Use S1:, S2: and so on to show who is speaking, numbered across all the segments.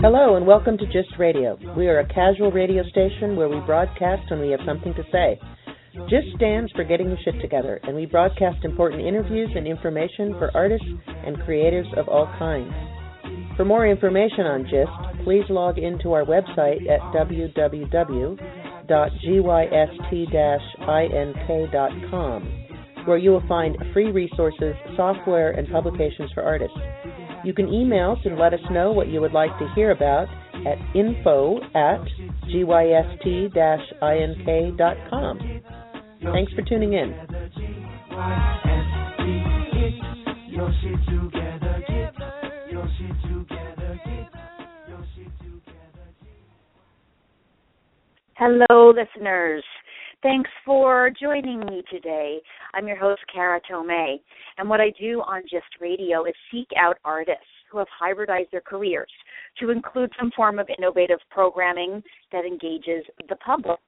S1: Hello and welcome to GYST Radio. We are a casual radio station where we broadcast when we have something to say. GYST stands for Getting the Shit Together, and we broadcast important interviews and information for artists and creatives of all kinds. For more information on GYST, please log into our website at www.gyst-ink.com, where you will find free resources, software, and publications for artists. You can email us and let us know what you would like to hear about at info at gyst-ink.com. Thanks for tuning in.
S2: Hello, listeners. Thanks for joining me today. I'm your host, Kara Tomei, and what I do on GYST Radio is seek out artists who have hybridized their careers to include some form of innovative programming that engages the public.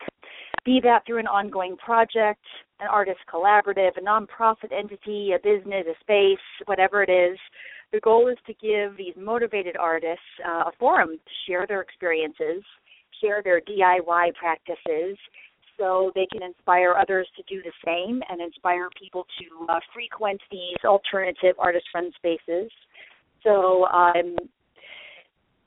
S2: Be that through an ongoing project, an artist collaborative, a nonprofit entity, a business, a space, whatever it is. The goal is to give these motivated artists uh, a forum to share their experiences share their DIY practices so they can inspire others to do the same and inspire people to uh, frequent these alternative artist friend spaces. So I'm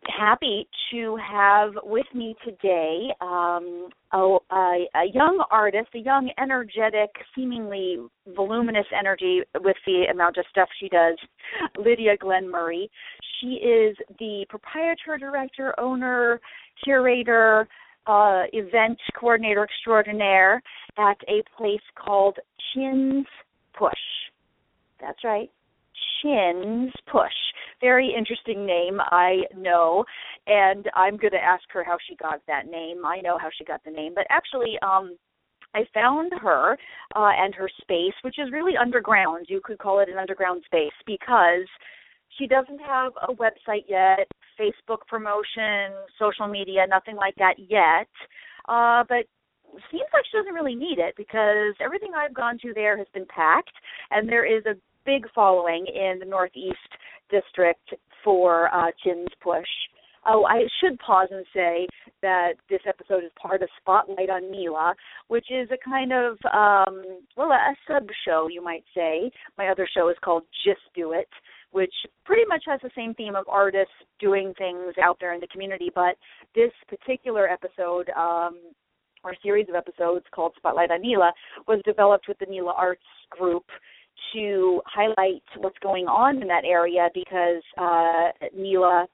S2: happy to have with me today um, a, a, young artist, a young, energetic, seemingly voluminous energy with the amount of stuff she does, Lydia Glenn Murray. She is the proprietor, director, owner, curator, uh, event coordinator extraordinaire at a place called Chin's Push. That's right, Chin's Push. Very interesting name, I know, and I'm going to ask her how she got that name. I know how she got the name, but actually, um, I found her uh, and her space, which is really underground. You could call it an underground space because she doesn't have a website yet, Facebook promotion, social media, nothing like that yet. Uh, but seems like she doesn't really need it because everything I've gone to there has been packed, and there is a big following in the Northeast District for uh, Chin's Push. Oh, I should pause and say that this episode is part of Spotlight on NELA, which is a kind of um well a sub show you might say. My other show is called Just Do It, which pretty much has the same theme of artists doing things out there in the community. But this particular episode, um, or series of episodes called Spotlight on NELA, was developed with the NELA Arts Group to highlight what's going on in that area because uh, NELA,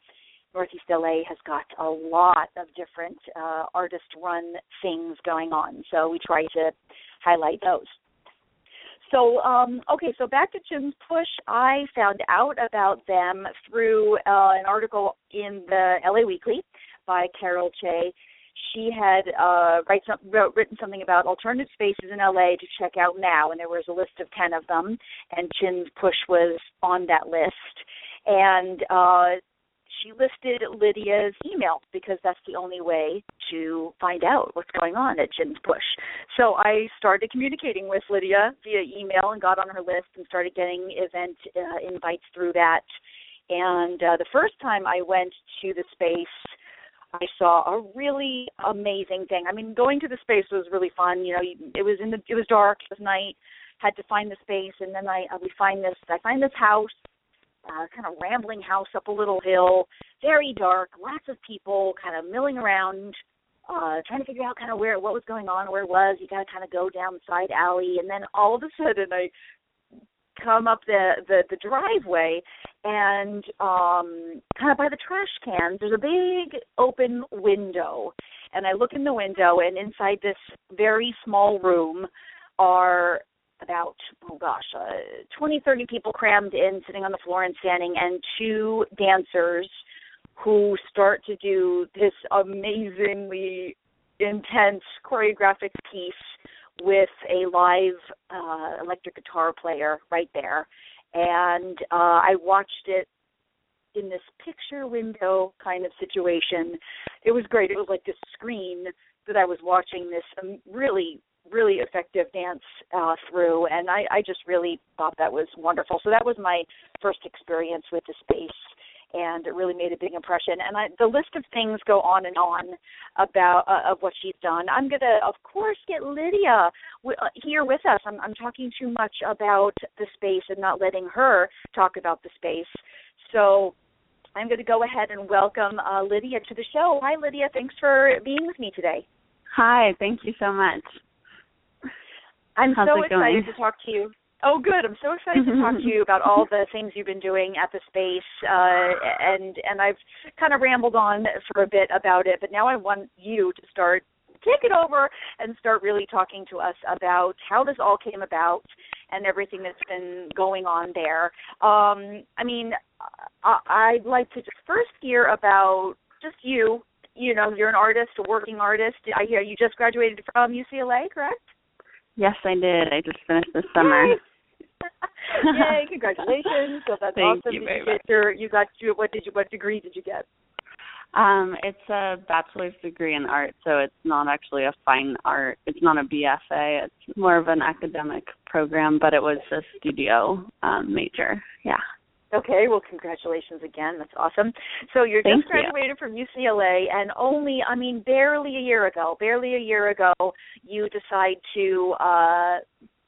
S2: Northeast LA, has got a lot of different uh, artist run things going on. So we try to highlight those. So, um, okay, so back to Chin's Push. I found out about them through uh, an article in the LA Weekly by Carol Cheh. She had uh, write some, wrote, written something about alternative spaces in LA to check out now, and there was a list of 10 of them, and Chin's Push was on that list. And uh, she listed Lydia's email because that's the only way to find out what's going on at Chin's Push. So I started communicating with Lydia via email and got on her list and started getting event uh, invites through that. And uh, the first time I went to the space, I saw a really amazing thing. I mean, going to the space was really fun. You know, it was in the it was dark, it was night. Had to find the space, and then I uh, we find this. I find this house uh, kind of rambling house up a little hill, very dark, lots of people kind of milling around, uh, trying to figure out kind of where what was going on, where it was. You got to kind of go down the side alley, and then all of a sudden I come up the the, the driveway, and um, kind of by the trash cans, there's a big open window, and I look in the window, and inside this very small room are about oh gosh uh, 20 30 people crammed in sitting on the floor and standing and two dancers who start to do this amazingly intense choreographic piece with a live uh electric guitar player right there. And uh I watched it in this picture window kind of situation. It was great. It was like this screen that I was watching this um, really really effective dance uh, through, and I, I just really thought that was wonderful. So that was my first experience with the space, and it really made a big impression. And I, the list of things go on and on about uh, of what she's done. I'm gonna, of course, get Lydia w- uh, here with us. I'm, I'm talking too much about the space and not letting her talk about the space. So I'm going to go ahead and welcome uh, Lydia to the show. Hi, Lydia. Thanks for being with me today.
S3: Hi. Thank you so much.
S2: I'm
S3: How's
S2: so excited to talk to you. Oh, good. I'm so excited to talk to you about all the things you've been doing at the space, uh, and and I've kind of rambled on for a bit about it, but now I want you to start take it over and start really talking to us about how this all came about and everything that's been going on there. Um, I mean, I, I'd like to just first hear about just you. You know, you're an artist, a working artist. I hear you just graduated from UCLA, correct?
S3: Yes, I did. I just finished this summer.
S2: Yay, Yay congratulations! So that's
S3: Thank
S2: awesome.
S3: you
S2: did you get your you got your what did you what degree did you get?
S3: Um, it's a bachelor's degree in art, so it's not actually a fine art. It's not a BFA. It's more of an academic program, but it was a studio um, major. Yeah.
S2: Okay, well, congratulations again. That's awesome. So you're
S3: Thank
S2: just graduated from UCLA, and only, I mean, barely a year ago, barely a year ago, you decide to uh,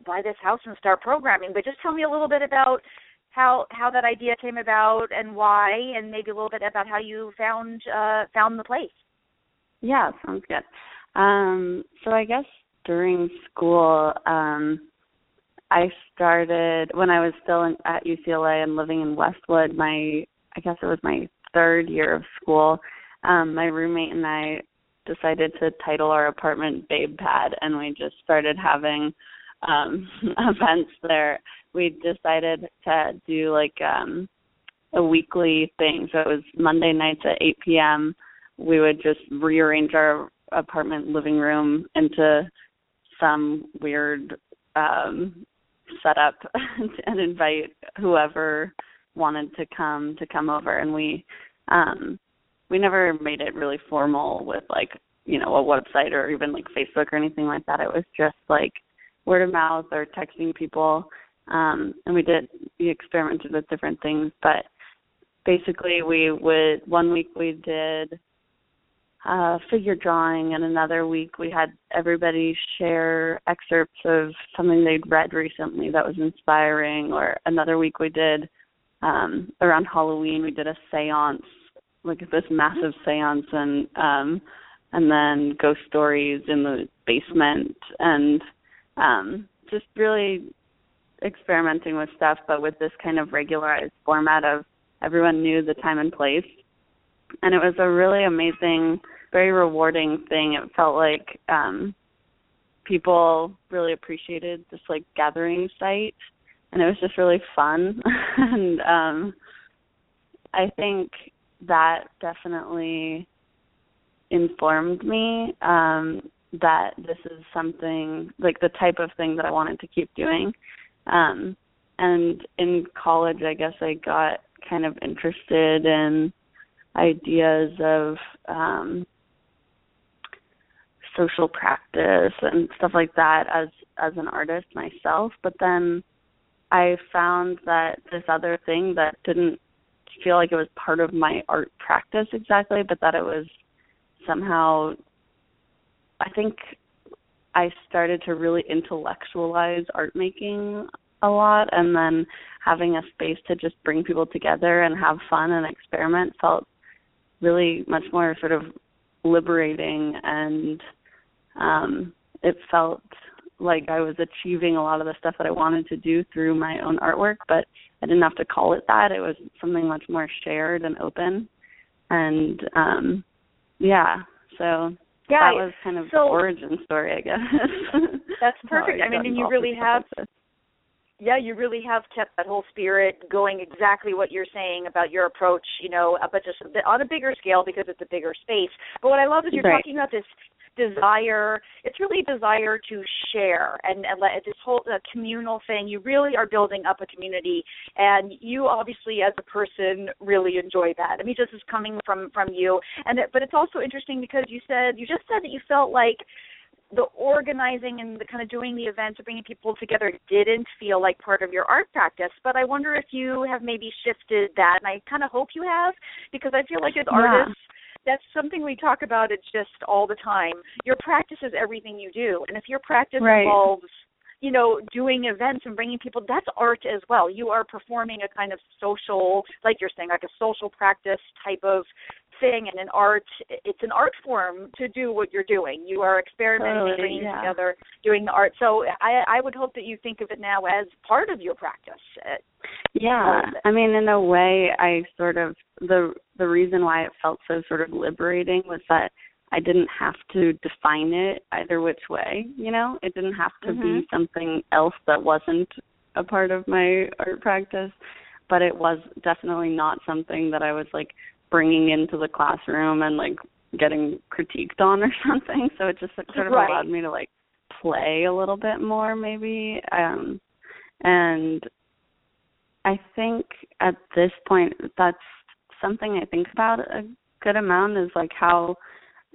S2: buy this house and start programming. But just tell me a little bit about how how that idea came about and why, and maybe a little bit about how you found uh, found the place.
S3: Yeah, sounds good. Um, so I guess during school, um, I started when I was still in, at UCLA and living in Westwood. My I guess it was my third year of school. Um, my roommate and I decided to title our apartment Babe Pad, and we just started having um events there. We decided to do like um a weekly thing. So it was Monday nights at 8 p.m. We would just rearrange our apartment living room into some weird um setup and invite whoever wanted to come to come over and we um we never made it really formal with like you know a website or even like Facebook or anything like that. It was just like word of mouth or texting people. Um and we did we experimented with different things, but basically we would one week we did uh figure drawing and another week we had everybody share excerpts of something they'd read recently that was inspiring or another week we did um around Halloween we did a séance like this massive séance and um and then ghost stories in the basement and um just really experimenting with stuff but with this kind of regularized format of everyone knew the time and place. And it was a really amazing very rewarding thing it felt like um people really appreciated this like gathering site and it was just really fun and um i think that definitely informed me um that this is something like the type of thing that I wanted to keep doing. Um and in college I guess I got kind of interested in ideas of um social practice and stuff like that as as an artist myself, but then I found that this other thing that didn't feel like it was part of my art practice exactly, but that it was somehow I think I started to really intellectualize art making a lot and then having a space to just bring people together and have fun and experiment felt really much more sort of liberating and um it felt like I was achieving a lot of the stuff that I wanted to do through my own artwork, but I didn't have to call it that. It was something much more shared and open. And um yeah, so
S2: Yeah,
S3: that was kind of
S2: so-
S3: the origin story, I guess.
S2: That's perfect. I mean, and you really have yeah, you really have kept that whole spirit going exactly what you're saying about your approach, you know, but just on a bigger scale because it's a bigger space. But what I love is you're
S3: Right.
S2: talking about this desire it's really desire to share and, and let this whole uh, communal thing you really are building up a community and you obviously as a person really enjoy that i mean this is coming from from you and it, but it's also interesting because you said you just said that you felt like the organizing and the kind of doing the events or bringing people together didn't feel like part of your art practice. But I wonder if you have maybe shifted that, and I kind of hope you have, because I feel like as
S3: Yeah.
S2: artists, that's something we talk about it just all the time. Your practice is everything you do, and if your practice
S3: Right.
S2: involves you know, doing events and bringing people, that's art as well. You are performing a kind of social, like you're saying, like a social practice type of thing and an art it's an art form to do what you're doing you are experimenting
S3: Totally,
S2: bringing
S3: yeah.
S2: together doing the art so i i would hope that you think of it now as part of your practice
S3: Yeah. I mean, in a way, I sort of the the reason why it felt so sort of liberating was that I didn't have to define it either which way. You know, it didn't have to be
S2: Mhm.
S3: something else that wasn't a part of my art practice, but it was definitely not something that I was like bringing into the classroom and like getting critiqued on or something. So it just like, sort of
S2: Right.
S3: allowed me to like play a little bit more, maybe. Um, and I think at this point that's something I think about a good amount is like how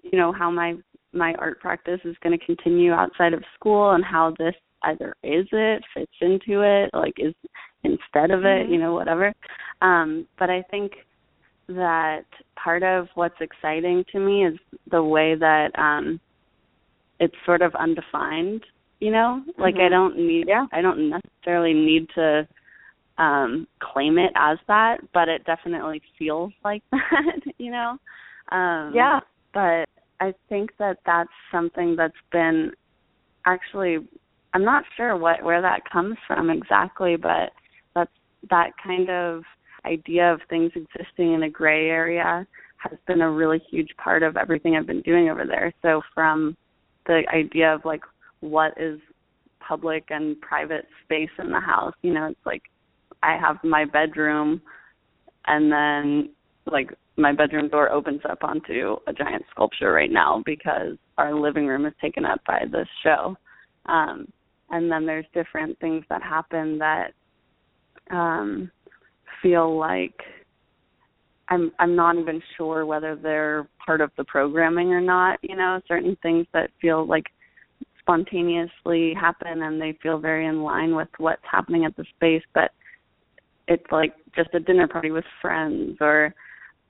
S3: you know how my my art practice is going to continue outside of school and how this either is it fits into it like is instead of it
S2: Mhm.
S3: you know whatever um but I think that part of what's exciting to me is the way that um it's sort of undefined you know like I
S2: Mhm.
S3: don't need
S2: Yeah.
S3: I don't necessarily need to um claim it as that but it definitely feels like that you know um
S2: yeah
S3: but I think that that's something that's been actually I'm not sure what where that comes from exactly but that's that kind of idea of things existing in a gray area has been a really huge part of everything I've been doing over there so from the idea of like what is public and private space in the house you know it's like I have my bedroom and then like my bedroom door opens up onto a giant sculpture right now because our living room is taken up by this show. Um and then there's different things that happen that um feel like I'm I'm not even sure whether they're part of the programming or not, you know, certain things that feel like spontaneously happen and they feel very in line with what's happening at the space, but it's like just a dinner party with friends or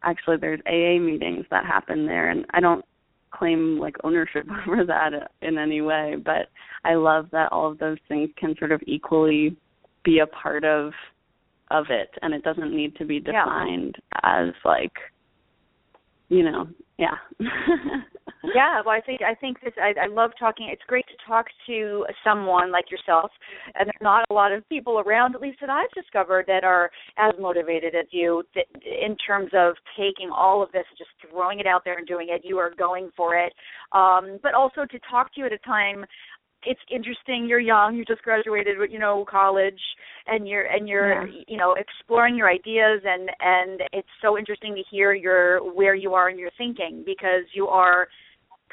S3: actually there's AA meetings that happen there and I don't claim like ownership over that in any way, but I love that all of those things can sort of equally be a part of of it and it doesn't need to be
S2: Yeah.
S3: defined as like you know, yeah.
S2: yeah well i think i think this i i love talking it's great to talk to someone like yourself and there's not a lot of people around at least that i've discovered that are as motivated as you that in terms of taking all of this just throwing it out there and doing it you are going for it um but also to talk to you at a time it's interesting you're young you just graduated you know college and you're and you're
S3: Yeah.
S2: you know exploring your ideas and and it's so interesting to hear your where you are in your thinking because you are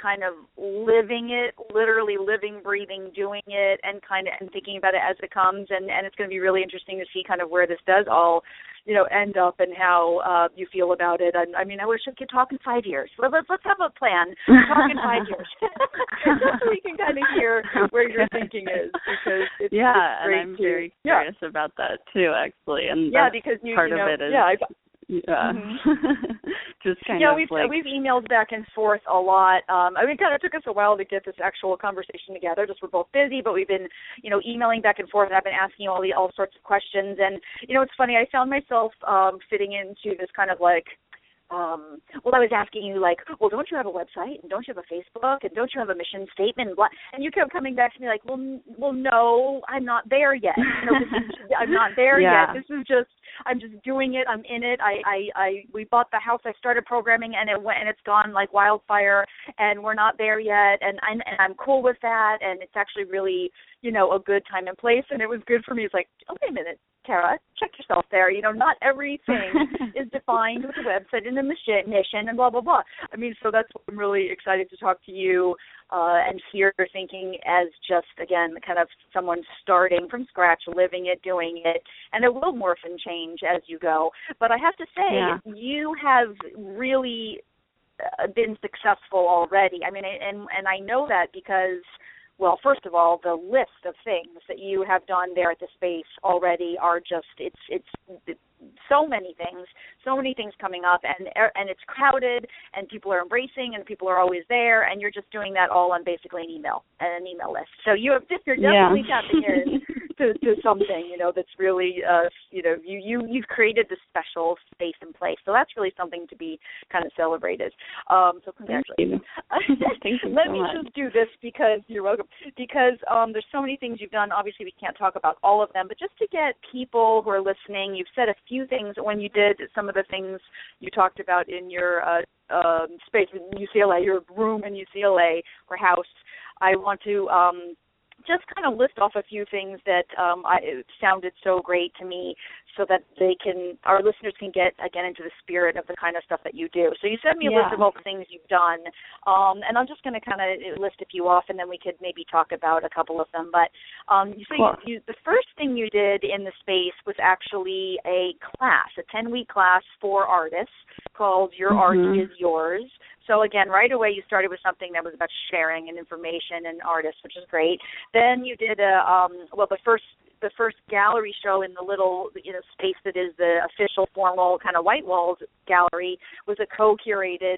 S2: kind of living it literally living breathing doing it and kind of and thinking about it as it comes. And and it's going to be really interesting to see kind of where this does all you know end up and how uh you feel about it. And i mean i wish we could talk in five years. Let- let's let's have a plan. Talk in five years. Just so we can kind of hear where your thinking is because it's
S3: yeah,
S2: it's great
S3: and I'm
S2: to,
S3: very
S2: yeah.
S3: curious about that too, actually. And
S2: yeah because you,
S3: part
S2: you know
S3: of it is
S2: yeah I've,
S3: yeah,
S2: Mhm.
S3: just kind
S2: yeah,
S3: of
S2: we've
S3: like
S2: we've emailed back and forth a lot. Um, I mean, it kind of took us a while to get this actual conversation together. Just we're both busy, but we've been, you know, emailing back and forth. And I've been asking all the all sorts of questions, and you know, it's funny. I found myself um, fitting into this kind of like um well I was asking you like, well don't you have a website and don't you have a Facebook and don't you have a mission statement and what and you kept coming back to me like, Well n- well no, I'm not there yet. You know, this is, I'm not there
S3: Yeah.
S2: yet. This is just I'm just doing it. I'm in it. I, I, I, we bought the house. I started programming, and it went, and it's gone like wildfire. And we're not there yet. And I'm, and I'm cool with that. And it's actually really, you know, a good time and place. And it was good for me. It's like, oh, wait a minute, Kara, check yourself there. You know, not everything is defined with a website and a mission, mission, and blah blah blah. I mean, so that's what I'm really excited to talk to you uh, and here thinking as just again kind of someone starting from scratch, living it, doing it, and it will morph and change as you go. But I have to say,
S3: Yeah.
S2: you have really uh, been successful already. I mean, and and I know that because well, first of all, the list of things that you have done there at the space already are just it's it's so many things, so many things coming up, and er, and it's crowded, and people are embracing, and people are always there, and you're just doing that all on basically an email and an email list. So you have you're definitely yeah. tapping in to, to something you know that's really uh you know you you you've created this special space and place. So that's really something to be kind of celebrated. Um, so congratulations.
S3: Thank you. Thank you
S2: Let
S3: so
S2: me
S3: much.
S2: just do this because you're welcome. Because um, there's so many things you've done. Obviously, we can't talk about all of them, but just to get people who are listening, you've said a few things when you did some of the things you talked about in your uh, um, space in UCLA, your room in UCLA or house. I want to um, just kind of list off a few things that um, I, sounded so great to me so that they can our listeners can get again into the spirit of the kind of stuff that you do. So you sent me a
S3: yeah.
S2: list of all the things you've done, um, and I'm just going to kind of list a few off, and then we could maybe talk about a couple of them. But um, so
S3: cool.
S2: you, you, the first thing you did in the space was actually a class, a 10 week class for artists called Your
S3: mm-hmm.
S2: Art Is Yours. So again, right away you started with something that was about sharing and information and artists, which is great. Then you did a um, well, the first the first gallery show in the little you know space that is the official formal kind of white walls gallery was a co-curated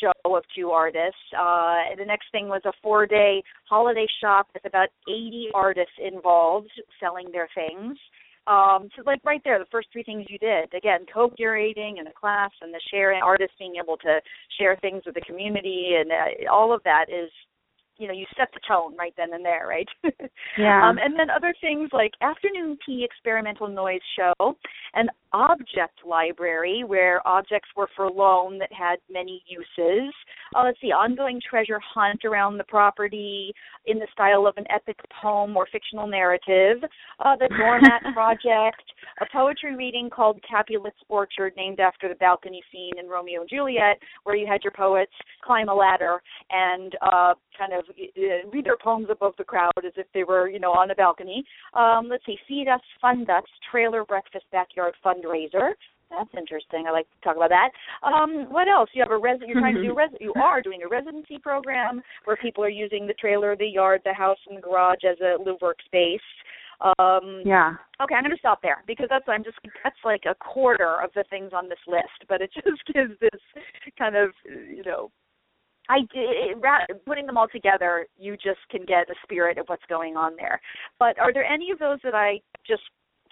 S2: show of two artists. Uh, the next thing was a four day holiday shop with about 80 artists involved selling their things. Um, so like right there, the first three things you did, again, co-curating and the class and the sharing, artists being able to share things with the community and uh, all of that is you know you set the tone right then and there right?
S3: Yeah.
S2: Um, and then other things like afternoon tea experimental noise show an object library where objects were for loan that had many uses uh, let's see ongoing treasure hunt around the property in the style of an epic poem or fictional narrative uh, the doormat project a poetry reading called Capulet's Orchard, named after the balcony scene in Romeo and Juliet, where you had your poets climb a ladder and uh, kind of uh, read their poems above the crowd as if they were, you know, on a balcony. Um, let's see, Feed Us, Fund Us, Trailer Breakfast Backyard Fundraiser. That's interesting. I like to talk about that. Um, what else? You have a res. You're trying to do res. You are doing a residency program where people are using the trailer, the yard, the house, and the garage as a live workspace. Um,
S3: yeah.
S2: Okay, I'm going to stop there because that's I'm just that's like a quarter of the things on this list, but it just gives this kind of you know I did putting them all together, you just can get a spirit of what's going on there. But are there any of those that I just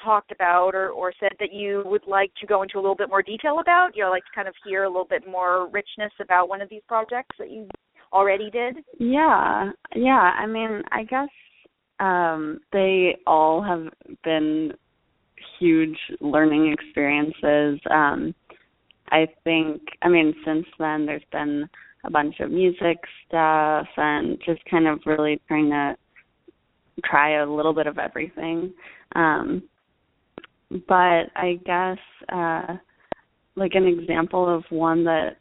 S2: talked about or, or said that you would like to go into a little bit more detail about? You know, like to kind of hear a little bit more richness about one of these projects that you already did?
S3: Yeah. Yeah. I mean, I guess um they all have been huge learning experiences. Um I think I mean since then there's been a bunch of music stuff and just kind of really trying to try a little bit of everything. Um but I guess uh like an example of one that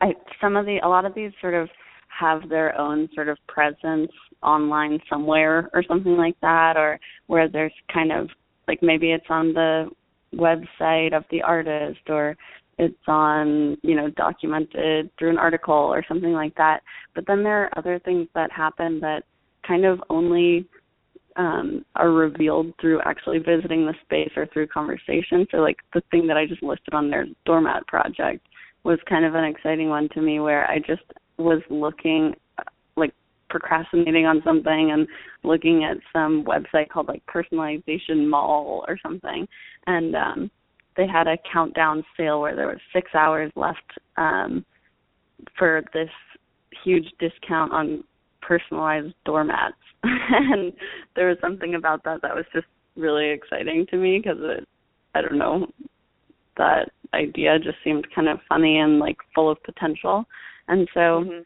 S3: I some of the a lot of these sort of have their own sort of presence online somewhere or something like that or where there's kind of like maybe it's on the website of the artist or it's on you know documented through an article or something like that. But then there are other things that happen that kind of only um are revealed through actually visiting the space or through conversation. So like the thing that i just listed on their doormat project was kind of an exciting one to me where i just was looking like procrastinating on something and looking at some website called like personalization mall or something. And um they had a countdown sale where there was six hours left um for this huge discount on personalized doormats and there was something about that that was just really exciting to me because it i don't know that idea just seemed kind of funny and like full of potential and so
S2: mm-hmm.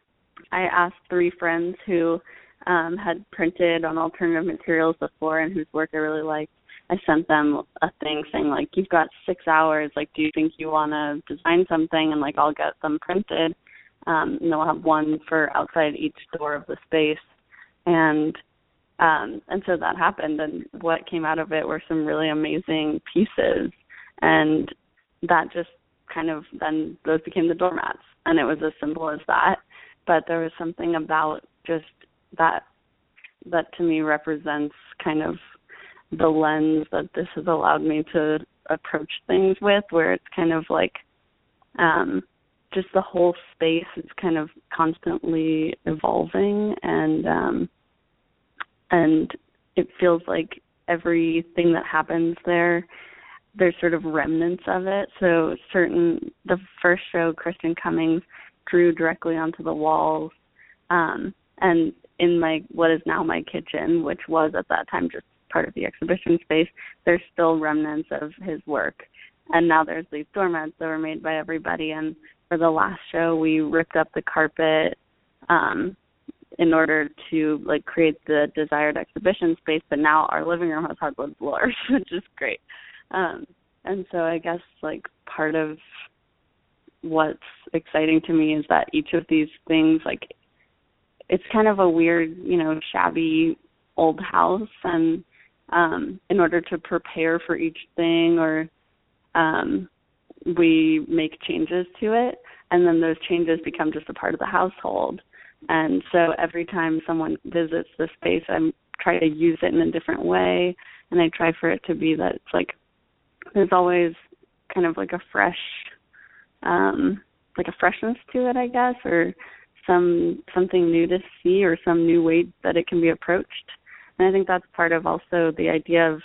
S3: I asked three friends who um had printed on alternative materials before and whose work I really liked. I sent them a thing saying like you've got 6 hours like do you think you want to design something and like I'll get them printed. Um and they'll have one for outside each door of the space. And um and so that happened. And what came out of it were some really amazing pieces. And that just kind of then those became the doormats. And it was as simple as that. But there was something about just that that to me represents kind of the lens that this has allowed me to approach things with where it's kind of like um just the whole space is kind of constantly evolving and um and it feels like everything that happens there there's sort of remnants of it. So certain the first show Kristen Cummings drew directly onto the walls um and in my what is now my kitchen which was at that time just part of the exhibition space there's still remnants of his work. And now there's these doormats that were made by everybody and for the last show we ripped up the carpet um in order to like create the desired exhibition space but now our living room has hardwood floors which is great. Um and so i guess like part of what's exciting to me is that each of these things like it's kind of a weird you know shabby old house and um in order to prepare for each thing or um we make changes to it and then those changes become just a part of the household. And so every time someone visits the space i'm try to use it in a different way and i try for it to be that it's like there's always kind of like a fresh um like a freshness to it i guess or some something new to see or some new way that it can be approached. And i think that's part of also the idea of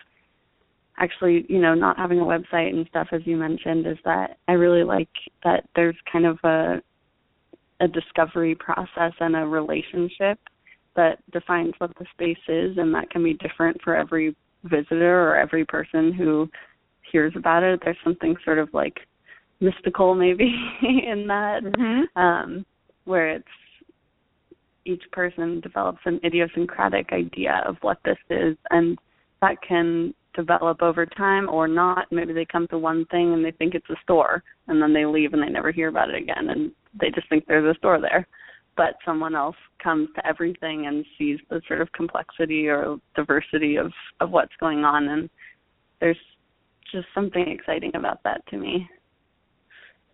S3: actually you know not having a website and stuff as you mentioned is that i really like that there's kind of a a discovery process and a relationship that defines what the space is and that can be different for every visitor or every person who hears about it there's something sort of like mystical maybe in that
S2: mm-hmm.
S3: um where it's each person develops an idiosyncratic idea of what this is and that can develop over time or not maybe they come to one thing and they think it's a store and then they leave and they never hear about it again and they just think there's a store there but someone else comes to everything and sees the sort of complexity or diversity of of what's going on and there's just something exciting about that to me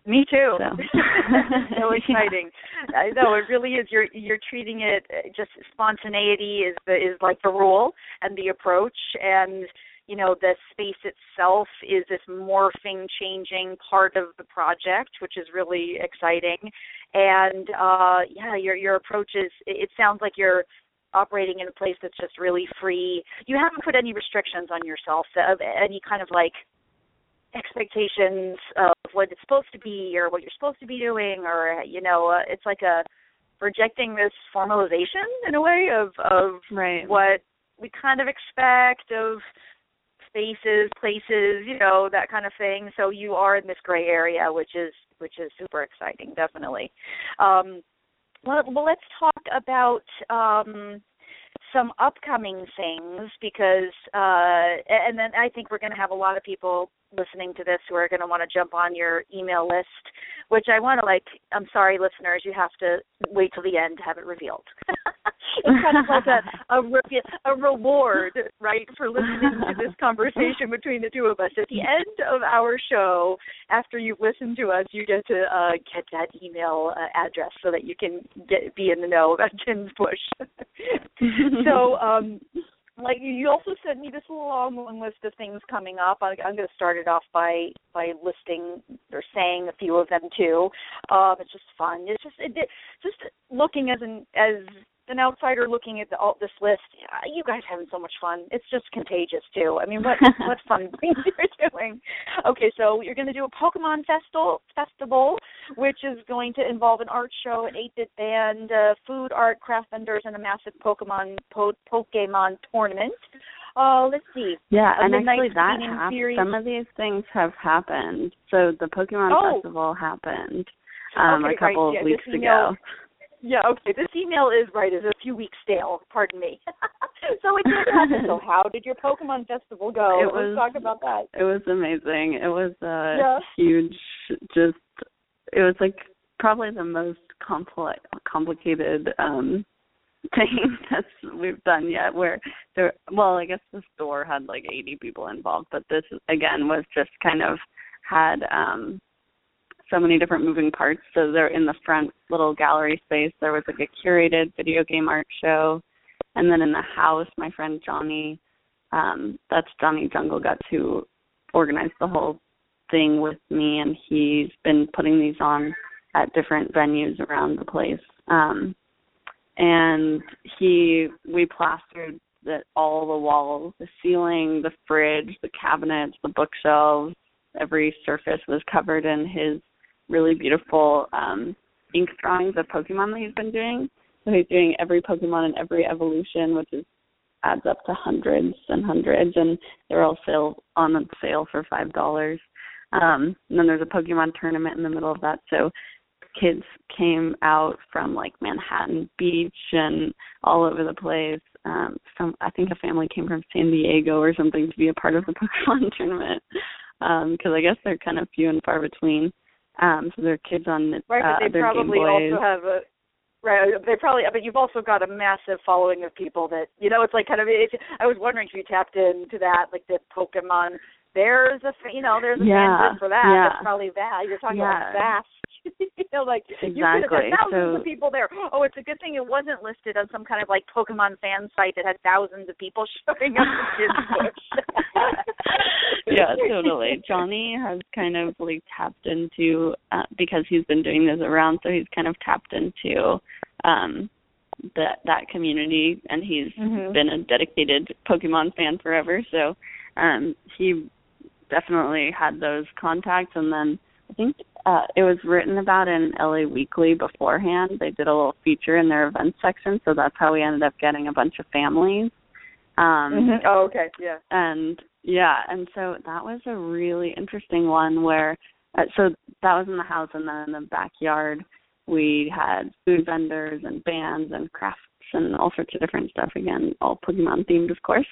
S2: me too.
S3: So,
S2: so exciting. Yeah. I know it really is. You're you're treating it uh, just spontaneity is the is like the rule and the approach, and you know the space itself is this morphing, changing part of the project, which is really exciting. And uh yeah, your your approach is. It sounds like you're operating in a place that's just really free. You haven't put any restrictions on yourself, of any kind of like expectations of what it's supposed to be or what you're supposed to be doing or you know uh, it's like a rejecting this formalization in a way of of
S3: right.
S2: what we kind of expect of spaces places you know that kind of thing so you are in this gray area which is which is super exciting definitely um well, well let's talk about um some upcoming things because uh and then I think we're going to have a lot of people listening to this who are going to want to jump on your email list, which I want to like. I'm sorry, listeners, you have to wait till the end to have it revealed. it's kind of like a, a a reward, right, for listening to this conversation between the two of us. At the end of our show, after you've listened to us, you get to uh, get that email uh, address so that you can get be in the know about Chin's Push. so. um like you also sent me this long, long list of things coming up. I, I'm going to start it off by by listing or saying a few of them too. Um, it's just fun. It's just it, just looking as an as an outsider looking at the, all this list, you guys having so much fun. It's just contagious too. I mean, what what fun things you're doing. Okay, so you're going to do a Pokemon festival, festival, which is going to involve an art show, an eight-bit band, uh, food, art, craft vendors, and a massive Pokemon po- Pokemon tournament. Uh, let's see.
S3: Yeah, and actually that happened. Some of these things have happened. So the Pokemon
S2: oh.
S3: festival happened um,
S2: okay,
S3: a couple
S2: right.
S3: of
S2: yeah,
S3: weeks ago.
S2: Yeah, okay. This email is right, is a few weeks stale, pardon me. so it did happen. So how did your Pokemon festival go?
S3: It
S2: Let's talk about that.
S3: It was amazing. It was a
S2: yeah.
S3: huge just it was like probably the most complex complicated um thing that's we've done yet where there well i guess the store had like 80 people involved but this again was just kind of had um so many different moving parts. So they're in the front little gallery space. There was like a curated video game art show, and then in the house, my friend Johnny, um, that's Johnny Jungle Guts who organized the whole thing with me, and he's been putting these on at different venues around the place. Um, and he we plastered that all the walls, the ceiling, the fridge, the cabinets, the bookshelves, every surface was covered in his really beautiful um ink drawings of Pokemon that he's been doing. So he's doing every Pokemon and every evolution, which is adds up to hundreds and hundreds, and they're all sale on sale for five dollars. Um, and then there's a Pokemon tournament in the middle of that, so kids came out from like Manhattan Beach and all over the place. Um, some I think a family came from San Diego or something to be a part of the Pokemon tournament because um, I guess they're kind of few and far between. Um, so there are kids on
S2: right,
S3: uh,
S2: but they probably also have a Right, they probably. But you've also got a massive following of people that you know. It's like kind of. It's, I was wondering if you tapped into that, like the Pokemon. There's a, you know, there's a
S3: yeah,
S2: fan for that.
S3: Yeah.
S2: That's probably that. You're talking
S3: yeah.
S2: about vast you know, like
S3: exactly.
S2: you could have had thousands
S3: so,
S2: of people there. Oh, it's a good thing it wasn't listed on some kind of like Pokemon fan site that had thousands of people showing up to
S3: yeah, totally. Johnny has kind of like tapped into uh, because he's been doing this around, so he's kind of tapped into um that that community and he's
S2: mm-hmm.
S3: been a dedicated Pokemon fan forever. So um he definitely had those contacts and then I think uh, it was written about in LA Weekly beforehand. They did a little feature in their events section, so that's how we ended up getting a bunch of families. Um,
S2: mm-hmm. Oh, okay, yeah.
S3: And yeah, and so that was a really interesting one where, uh, so that was in the house, and then in the backyard we had food vendors and bands and crafts and all sorts of different stuff. Again, all Pokemon themed, of course.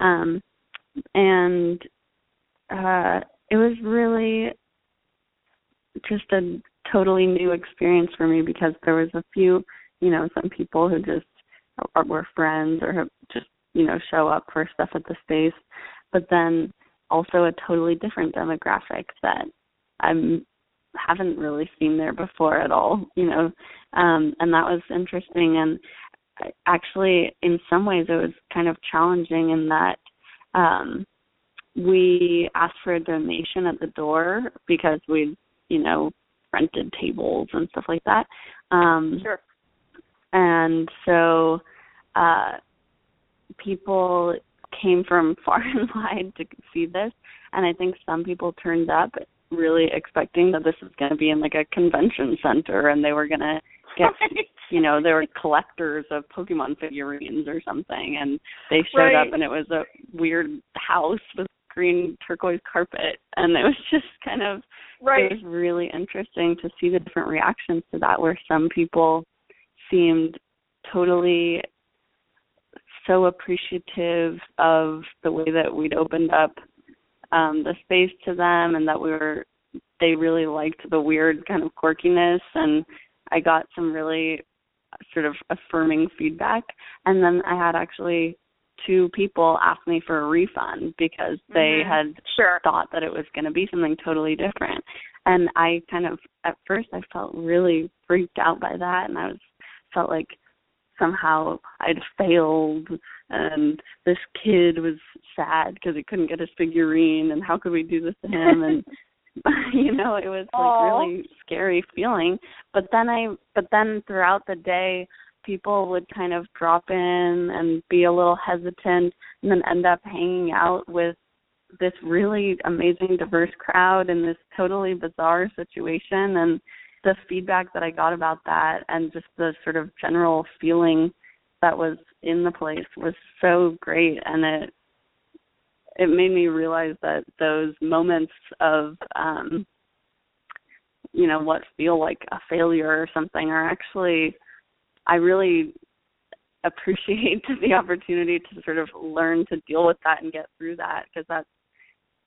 S3: Um, and uh, it was really just a totally new experience for me because there was a few, you know, some people who just were friends or have just, you know, show up for stuff at the space, but then also a totally different demographic that I'm haven't really seen there before at all, you know. Um and that was interesting and actually in some ways it was kind of challenging in that um we asked for a donation at the door because we'd you know, rented tables and stuff like that. Um
S2: sure.
S3: And so uh people came from far and wide to see this and I think some people turned up really expecting that this was going to be in like a convention center and they were going to get you know they were collectors of pokemon figurines or something and they showed
S2: right.
S3: up and it was a weird house with green turquoise carpet and it was just kind of
S2: right.
S3: it was really interesting to see the different reactions to that where some people seemed totally so appreciative of the way that we'd opened up um the space to them and that we were they really liked the weird kind of quirkiness and I got some really sort of affirming feedback and then I had actually two people asked me for a refund because they
S2: mm-hmm.
S3: had
S2: sure.
S3: thought that it was going to be something totally different. And I kind of at first I felt really freaked out by that and I was felt like somehow I'd failed and this kid was sad because he couldn't get his figurine and how could we do this to him? And you know it was like
S2: Aww.
S3: really scary feeling. But then I but then throughout the day people would kind of drop in and be a little hesitant and then end up hanging out with this really amazing diverse crowd in this totally bizarre situation. And the feedback that I got about that and just the sort of general feeling that was in the place was so great. And it it made me realize that those moments of um you know what feel like a failure or something are actually I really appreciate the opportunity to sort of learn to deal with that and get through that because that's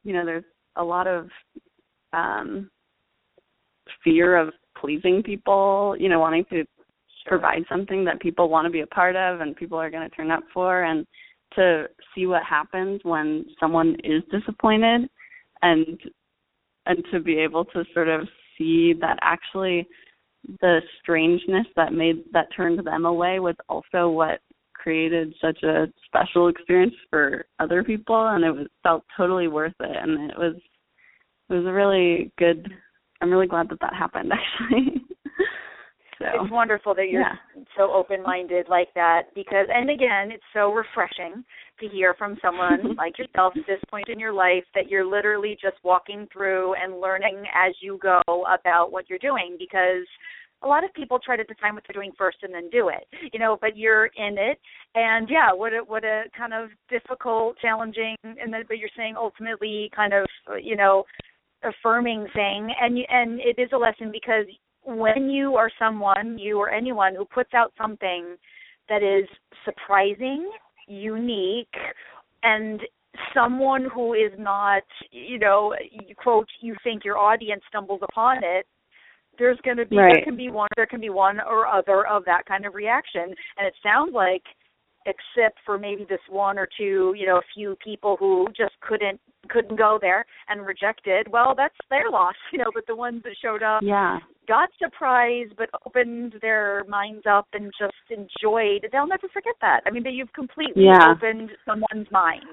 S3: you know there's a lot of um fear of pleasing people you know wanting to provide something that people want to be a part of and people are going to turn up for and to see what happens when someone is disappointed and and to be able to sort of see that actually the strangeness that made that turned them away was also what created such a special experience for other people and it was felt totally worth it and it was it was a really good i'm really glad that that happened actually so
S2: it's wonderful that you're
S3: yeah.
S2: so open minded like that because and again it's so refreshing to hear from someone like yourself at this point in your life that you're literally just walking through and learning as you go about what you're doing because a lot of people try to define what they're doing first and then do it you know but you're in it and yeah what a what a kind of difficult challenging and then but you're saying ultimately kind of you know affirming thing and you, and it is a lesson because when you are someone you or anyone who puts out something that is surprising unique and someone who is not you know quote you think your audience stumbles upon it there's going to be
S3: right.
S2: there can be one there can be one or other of that kind of reaction and it sounds like except for maybe this one or two you know a few people who just couldn't couldn't go there and rejected well that's their loss you know but the ones that showed up
S3: yeah.
S2: got surprised but opened their minds up and just enjoyed. They'll never forget that. I mean that you've completely
S3: yeah.
S2: opened someone's mind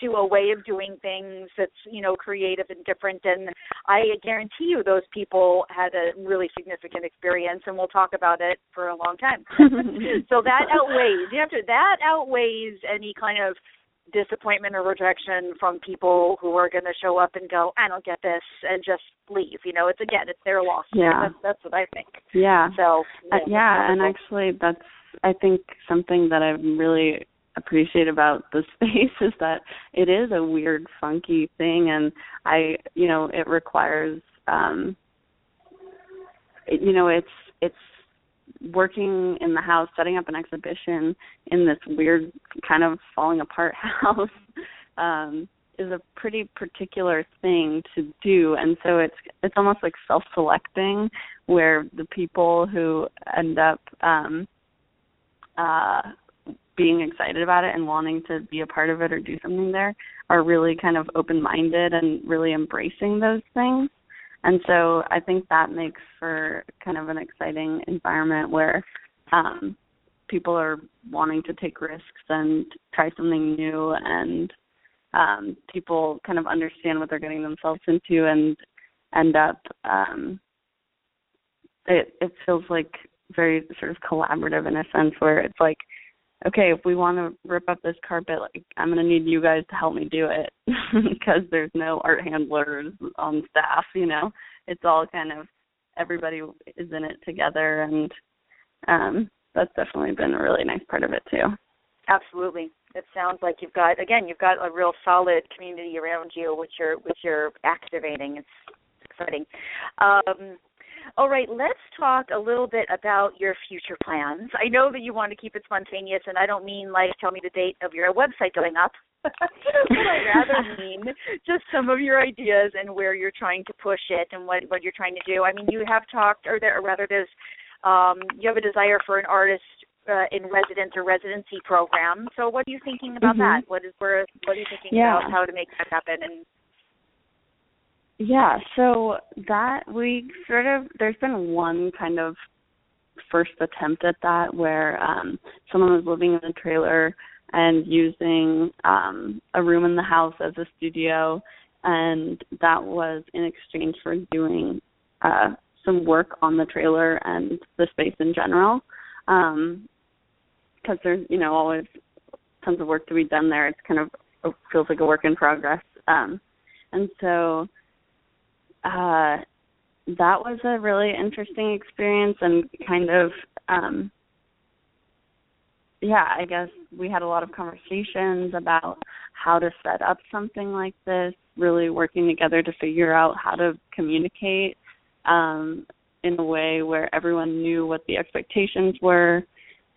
S2: to a way of doing things that's you know creative and different and i guarantee you those people had a really significant experience and we'll talk about it for a long time. So that outweighs you have to that outweighs any kind of disappointment or rejection from people who are going to show up and go, I don't get this, and just leave. You know, it's again, it's their loss.
S3: Yeah,
S2: that's, that's what I think.
S3: Yeah.
S2: So
S3: yeah,
S2: uh,
S3: yeah and actually, that's I think something that I really appreciate about the space is that it is a weird, funky thing, and I, you know, it requires, um, it, you know, it's it's working in the house, setting up an exhibition in this weird kind of falling apart house um, is a pretty particular thing to do, and so it's it's almost like self-selecting, where the people who end up um, uh, being excited about it and wanting to be a part of it or do something there are really kind of open-minded and really embracing those things and so I think that makes for kind of an exciting environment where um, people are wanting to take risks and try something new, and um, people kind of understand what they're getting themselves into and end up. Um, it it feels like very sort of collaborative in a sense where it's like okay, if we want to rip up this carpet, like I'm gonna need you guys to help me do it because there's no art handlers on staff. You know, it's all kind of everybody is in it together, and um, that's definitely been a really nice part of it too.
S2: Absolutely. It sounds like you've got again, you've got a real solid community around you, which you're which you're activating. It's exciting. Um, all right, let's talk a little bit about your future plans. I know that you want to keep it spontaneous, and I don't mean like tell me the date of your website going up. but I rather mean just some of your ideas and where you're trying to push it and what what you're trying to do. I mean, you have talked, or there, or rather, there's um, you have a desire for an artist uh, in residence or residency program. So, what are you thinking about
S3: mm-hmm.
S2: that? What is where? What are you thinking
S3: yeah.
S2: about how to make that happen? And
S3: yeah, so that we sort of there's been one kind of first attempt at that where um someone was living in a trailer and using um a room in the house as a studio and that was in exchange for doing uh some work on the trailer and the space in general. Um because there's you know always tons of work to be done there. It's kind of it feels like a work in progress. Um and so uh that was a really interesting experience and kind of um yeah, I guess we had a lot of conversations about how to set up something like this, really working together to figure out how to communicate um in a way where everyone knew what the expectations were.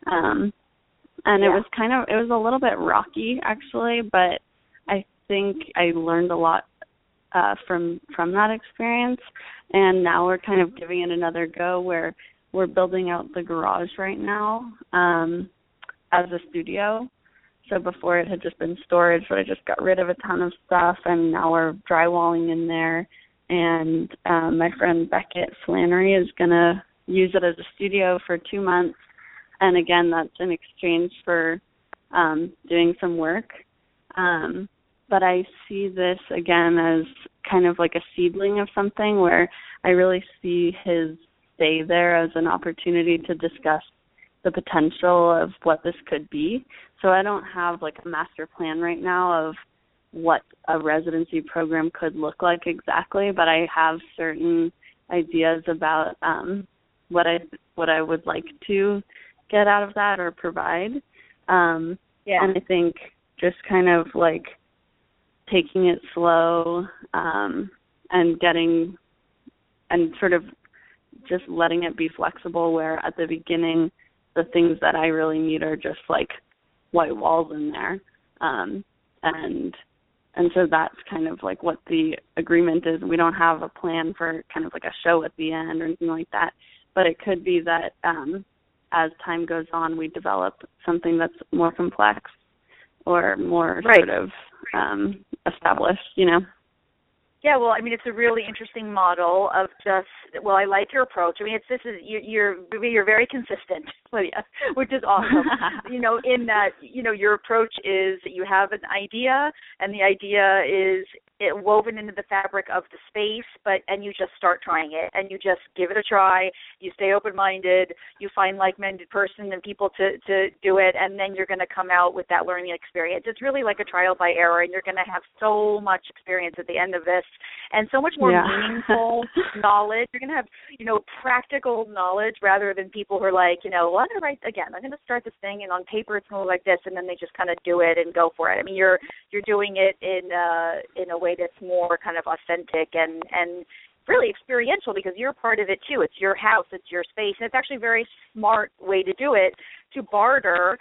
S3: Um and
S2: yeah.
S3: it was kind of it was a little bit rocky actually, but I think I learned a lot uh, from from that experience, and now we're kind of giving it another go where we're building out the garage right now um, as a studio. So before it had just been storage, but I just got rid of a ton of stuff, and now we're drywalling in there and um, my friend Beckett Flannery is to use it as a studio for two months. And again, that's in exchange for um, doing some work. Um, but I see this again as kind of like a seedling of something where I really see his stay there as an opportunity to discuss the potential of what this could be. So I don't have like a master plan right now of what a residency program could look like exactly, but I have certain ideas about um what I what I would like to get out of that or provide. Um
S2: yeah.
S3: and I think just kind of like taking it slow um and getting and sort of just letting it be flexible where at the beginning the things that I really need are just like white walls in there. Um and and so that's kind of like what the agreement is. We don't have a plan for kind of like a show at the end or anything like that. But it could be that um as time goes on we develop something that's more complex or more
S2: right.
S3: sort of um established, you know.
S2: Yeah, well, I mean, it's a really interesting model of just. Well, I like your approach. I mean, it's this is you, you're you're very consistent, Lydia, which is awesome. you know, in that you know your approach is that you have an idea, and the idea is it woven into the fabric of the space, but and you just start trying it, and you just give it a try. You stay open-minded. You find like-minded person and people to to do it, and then you're going to come out with that learning experience. It's really like a trial by error, and you're going to have so much experience at the end of this and so much more
S3: yeah.
S2: meaningful knowledge. You're gonna have, you know, practical knowledge rather than people who are like, you know, well, I'm gonna write again. I'm gonna start this thing, and on paper it's gonna look like this, and then they just kind of do it and go for it. I mean, you're you're doing it in uh in a way that's more kind of authentic and and really experiential because you're part of it too. It's your house, it's your space, and it's actually a very smart way to do it to barter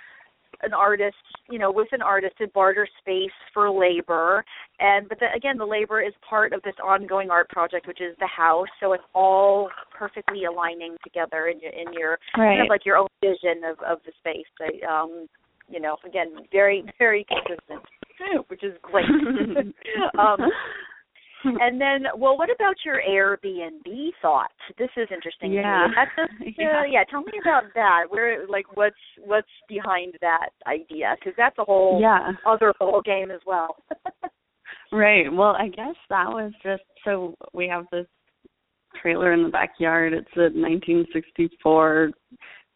S2: an artist, you know, with an artist to barter space for labor. And but the, again, the labor is part of this ongoing art project, which is the house. So it's all perfectly aligning together in your in your
S3: right.
S2: kind of like your own vision of of the space. So, um, you know, again, very very consistent, which is great. um, and then, well, what about your Airbnb thoughts? This is interesting.
S3: Yeah.
S2: Just, uh,
S3: yeah.
S2: yeah. Tell me about that. Where, like, what's what's behind that idea? Because that's a whole
S3: yeah.
S2: other whole game as well.
S3: right. Well, I guess that was just so we have this trailer in the backyard. It's a 1964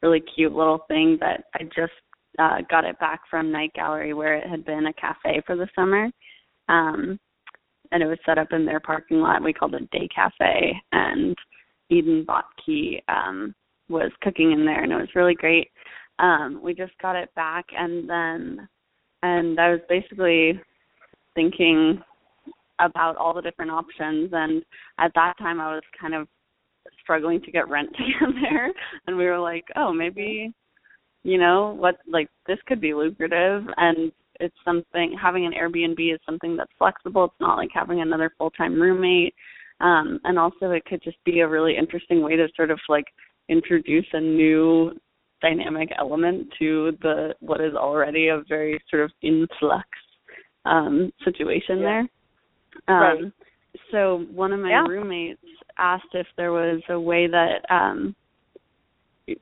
S3: really cute little thing that I just uh got it back from Night Gallery where it had been a cafe for the summer. Um and it was set up in their parking lot. We called it Day Cafe, and Eden Botke um, was cooking in there, and it was really great. Um, we just got it back, and then, and I was basically thinking about all the different options, and at that time I was kind of struggling to get rent together, and we were like, oh, maybe, you know, what like this could be lucrative, and it's something having an Airbnb is something that's flexible. It's not like having another full time roommate. Um, and also it could just be a really interesting way to sort of like introduce a new dynamic element to the what is already a very sort of influx um situation
S2: yeah.
S3: there. Um
S2: right.
S3: so one of my
S2: yeah.
S3: roommates asked if there was a way that um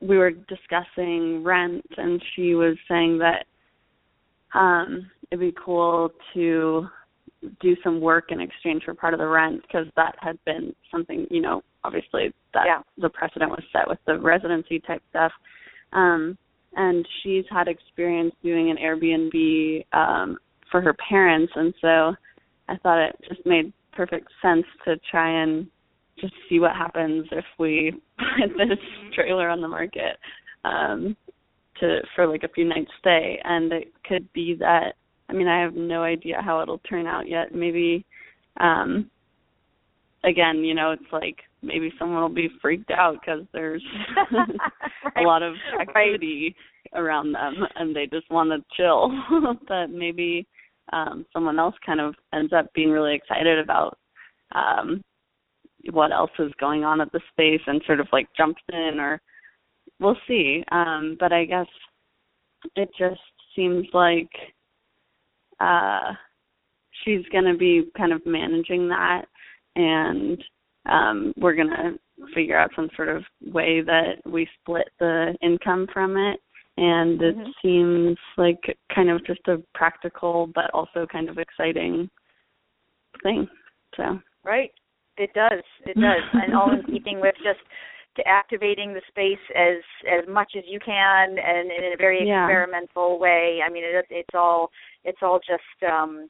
S3: we were discussing rent and she was saying that um it'd be cool to do some work in exchange for part of the rent because that had been something you know obviously that
S2: yeah.
S3: the precedent was set with the residency type stuff. Um and she's had experience doing an airbnb um for her parents and so i thought it just made perfect sense to try and just see what happens if we put this trailer on the market. Um to for like a few nights stay and it could be that I mean I have no idea how it'll turn out yet. Maybe um again, you know, it's like maybe someone will be freaked out cuz there's
S2: right.
S3: a lot of activity right. around them and they just want to chill. but maybe um someone else kind of ends up being really excited about um what else is going on at the space and sort of like jumps in or we'll see. Um, but I guess it just seems like uh she's gonna be kind of managing that and um we're gonna figure out some sort of way that we split the income from it and it
S2: Mhm.
S3: seems like kind of just a practical but also kind of exciting thing so
S2: Right. It does. It does. and all in keeping with just to activating the space as as much as you can and in a very
S3: Yeah.
S2: experimental way. I mean it, it's all it's all just um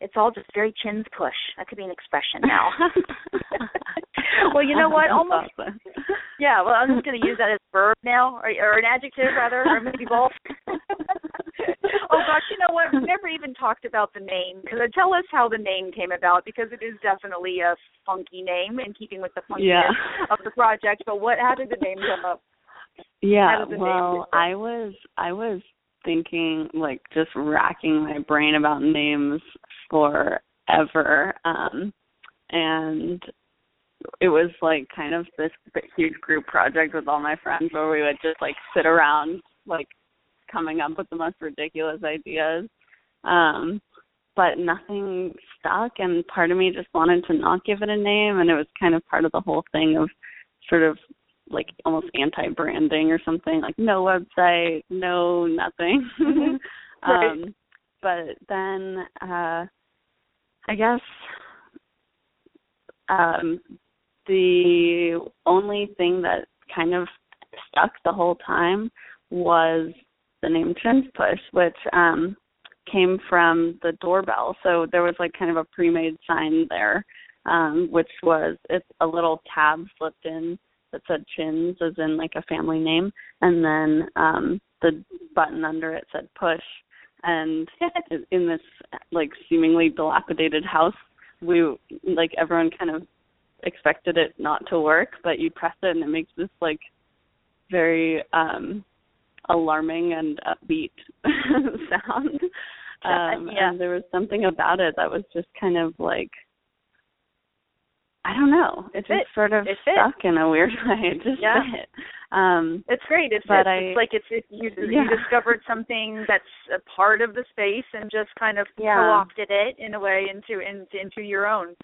S2: it's all just very Chin's Push. That could be an expression now. well, you know what? Almost
S3: awesome.
S2: yeah, well I'm just gonna use that as a verb now or, or an adjective rather, or maybe both. oh gosh, you know what? We've never even talked about the name. Because tell us how the name came about, because it is definitely a funky name in keeping with the funkiness
S3: Yeah.
S2: of the project. But what? How did the name come up?
S3: Yeah,
S2: How does it
S3: well, I was I was thinking like just racking my brain about names forever. Um and it was like kind of this huge group project with all my friends where we would just like sit around like coming up with the most ridiculous ideas. Um but nothing stuck and part of me just wanted to not give it a name and it was kind of part of the whole thing of sort of like almost anti branding or something like no website no nothing
S2: Right.
S3: um but then uh i guess um the only thing that kind of stuck the whole time was the name Chin's Push, which um came from the doorbell. So there was like kind of a pre-made sign there, um, which was it's a little tab slipped in that said Chins, as in like a family name, and then um the button under it said Push. And in this like seemingly dilapidated house, we like everyone kind of expected it not to work, but you press it and it makes this like very um alarming and upbeat sound. Um
S2: Yeah.
S3: and there was something about it that was just kind of like I don't know. It just
S2: fit.
S3: sort of
S2: It
S3: stuck in a weird way. It just
S2: Yeah.
S3: fit. Um
S2: It's great. It's,
S3: But
S2: it's,
S3: I-
S2: it's like it's it, you
S3: Yeah.
S2: you discovered something that's a part of the space and just kind of
S3: Yeah.
S2: co-opted it in a way into into into your own.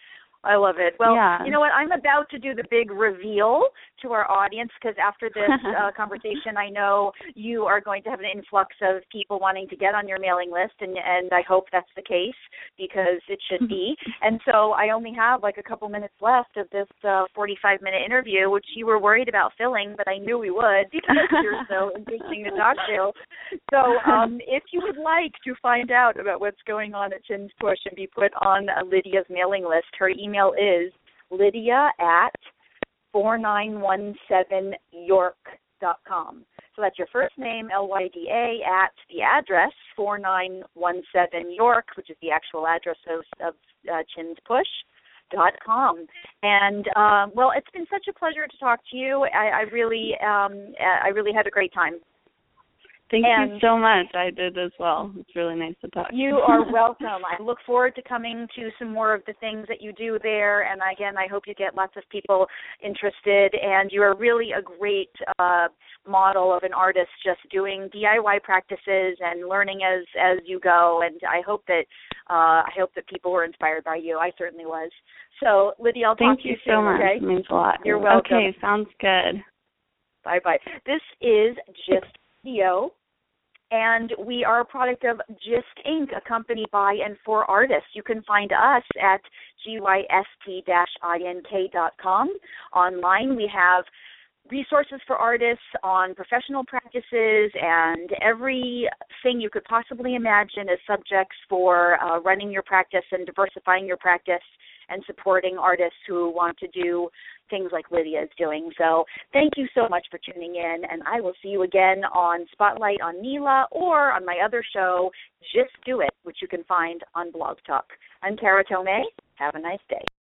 S2: I love it. Well,
S3: Yeah.
S2: you know what? I'm about to do the big reveal to our audience because after this uh, conversation, I know you are going to have an influx of people wanting to get on your mailing list, and and I hope that's the case because it should be. and so I only have like a couple minutes left of this uh, 45 minute interview, which you were worried about filling, but I knew we would because you're so interesting to talk to. So um, if you would like to find out about what's going on at Chin's Push and be put on uh, Lydia's mailing list, her email is lydia at 4917york.com. So that's your first name, L-Y-D-A, at the address 4917 York, which is the actual address of, of uh, Chin's Push. Dot com and um, well, it's been such a pleasure to talk to you. I, I really, um, I really had a great time.
S3: Thank
S2: And-
S3: you so much. I did as well. It's really nice to talk.
S2: You are welcome. I look forward to coming to some more of the things that you do there. And again, I hope you get lots of people interested. And you are really a great uh, model of an artist, just doing DIY practices and learning as as you go. And I hope that uh, I hope that people were inspired by you. I certainly was. So, Lydia, I'll
S3: Thank you
S2: you soon.
S3: so much.
S2: Okay.
S3: It means a lot.
S2: You're welcome.
S3: Okay, sounds good.
S2: Bye bye. This is Just Video, and we are a product of GYST Inc., a company by and for artists. You can find us at gyst-ink.com. Online, we have resources for artists on professional practices and everything you could possibly imagine as subjects for uh, running your practice and diversifying your practice and supporting artists who want to do things like Lydia is doing. So thank you so much for tuning in, and I will see you again on Spotlight on NELA or on my other show, Just Do It, which you can find on Blog Talk. I'm Kara Tomei. Have a nice day.